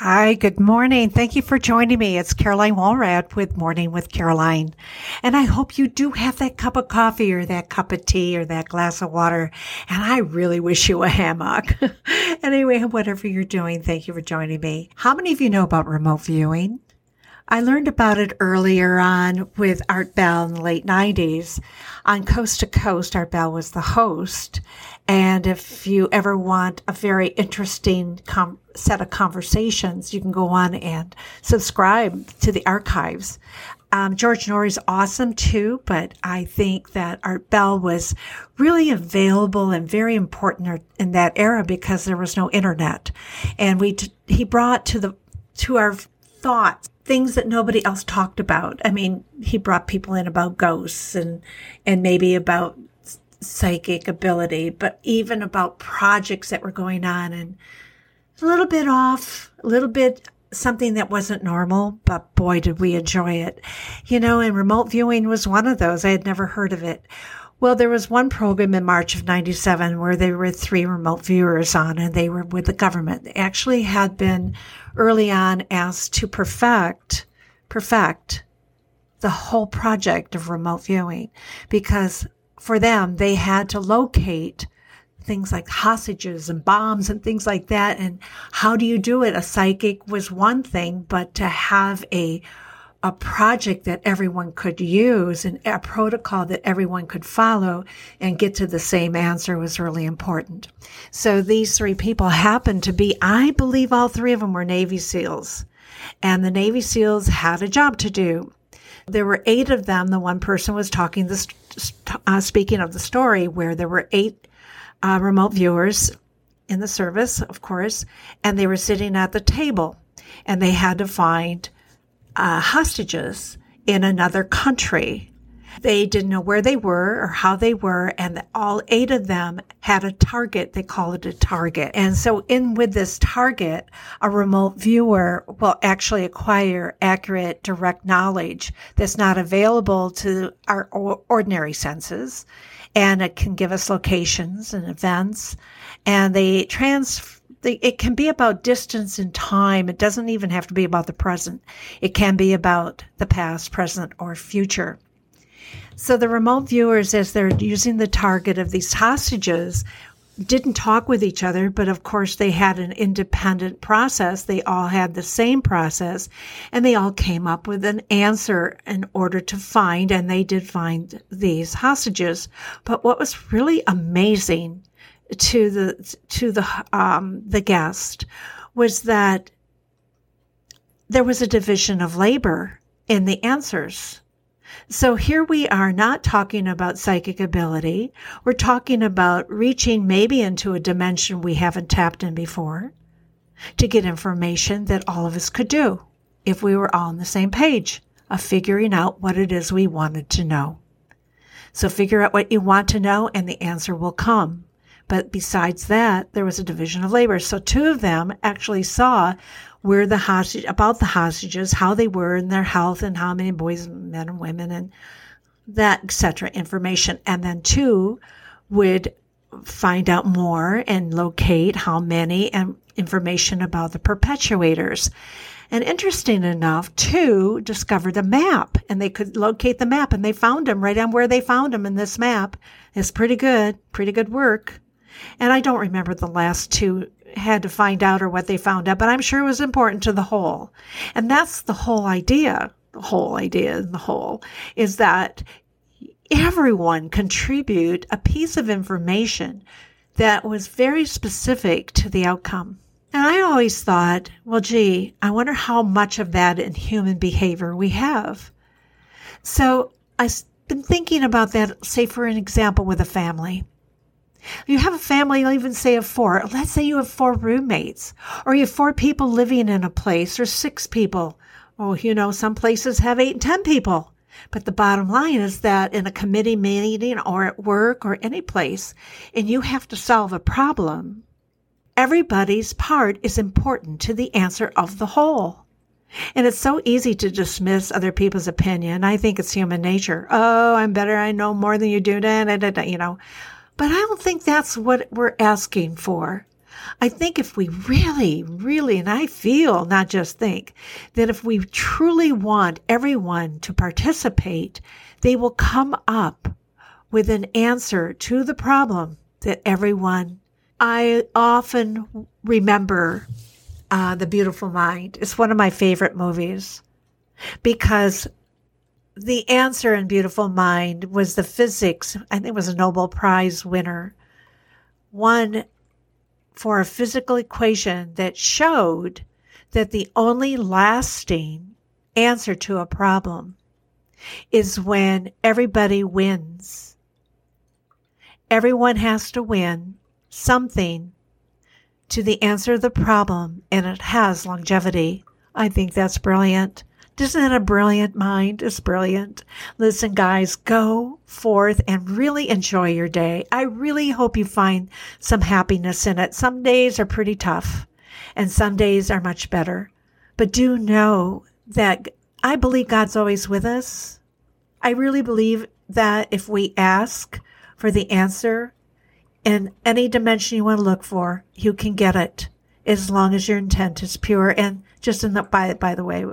Hi, good morning. Thank you for joining me. It's Caroline Walrad with Morning with Caroline. And I hope you do have that cup of coffee or that cup of tea or that glass of water. And I really wish you a hammock. anyway, whatever you're doing, thank you for joining me. How many of you know about remote viewing? I learned about it earlier on with Art Bell in the late 90s. On Coast to Coast, Art Bell was the host. And if you ever want a very interesting com- set of conversations, you can go on and subscribe to the archives. Um, George Noory's awesome too, but I think that Art Bell was really available and very important in that era because there was no internet, and we t- he brought to the to our thoughts things that nobody else talked about. I mean, he brought people in about ghosts and and maybe about psychic ability, but even about projects that were going on and a little bit off, a little bit something that wasn't normal, but boy, did we enjoy it. You know, and remote viewing was one of those. I had never heard of it. Well, there was one program in March of 97 where there were three remote viewers on and they were with the government. They actually had been early on asked to perfect, perfect the whole project of remote viewing because for them, they had to locate things like hostages and bombs and things like that. And how do you do it? A psychic was one thing, but to have a a project that everyone could use and a protocol that everyone could follow and get to the same answer was really important. So these three people happened to be, I believe all three of them were Navy SEALs. And the Navy SEALs had a job to do. There were eight of them. The one person was talking this, uh, speaking of the story where there were eight uh, remote viewers in the service, of course, and they were sitting at the table and they had to find uh, hostages in another country. They didn't know where they were or how they were, and all eight of them had a target. They call it a target. And so, in with this target, a remote viewer will actually acquire accurate, direct knowledge that's not available to our ordinary senses. And it can give us locations and events, and they transfer it can be about distance and time. It doesn't even have to be about the present. It can be about the past, present, or future. So the remote viewers, as they're using the target of these hostages, didn't talk with each other, but of course they had an independent process. They all had the same process and they all came up with an answer in order to find, and they did find these hostages. But what was really amazing to the to the um, the guest was that there was a division of labor in the answers. So here we are not talking about psychic ability. We're talking about reaching maybe into a dimension we haven't tapped in before to get information that all of us could do if we were all on the same page of figuring out what it is we wanted to know. So figure out what you want to know and the answer will come. But besides that, there was a division of labor. So two of them actually saw where the hostage, about the hostages, how they were in their health and how many boys, and men and women and that, etc. information. And then two would find out more and locate how many and information about the perpetuators. And interesting enough, two discovered a map and they could locate the map and they found him right on where they found him in this map. It's pretty good, pretty good work. And I don't remember the last two had to find out or what they found out, but I'm sure it was important to the whole. And that's the whole idea. The whole idea in the whole is that everyone contribute a piece of information that was very specific to the outcome. And I always thought, well, gee, I wonder how much of that in human behavior we have. So I've been thinking about that, say, for an example, with a family. You have a family, even say of four. Let's say you have four roommates, or you have four people living in a place, or six people. Oh, you know, some places have eight and ten people. But the bottom line is that in a committee meeting or at work or any place, and you have to solve a problem, everybody's part is important to the answer of the whole. And it's so easy to dismiss other people's opinion. I think it's human nature. Oh, I'm better. I know more than you do. Da, da, da, you know. But I don't think that's what we're asking for. I think if we really, really, and I feel, not just think, that if we truly want everyone to participate, they will come up with an answer to the problem that everyone. I often remember uh, The Beautiful Mind. It's one of my favorite movies because the answer in Beautiful Mind was the physics, I think it was a Nobel Prize winner, one for a physical equation that showed that the only lasting answer to a problem is when everybody wins. Everyone has to win something to the answer of the problem, and it has longevity. I think that's brilliant. Isn't that a brilliant mind? It's brilliant. Listen, guys, go forth and really enjoy your day. I really hope you find some happiness in it. Some days are pretty tough and some days are much better. But do know that I believe God's always with us. I really believe that if we ask for the answer in any dimension you want to look for, you can get it as long as your intent is pure. And just in the, by, by the way,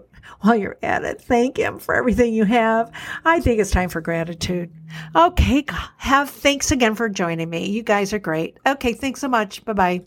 while you're at it. Thank Him for everything you have. I think it's time for gratitude. Okay. Have thanks again for joining me. You guys are great. Okay. Thanks so much. Bye bye.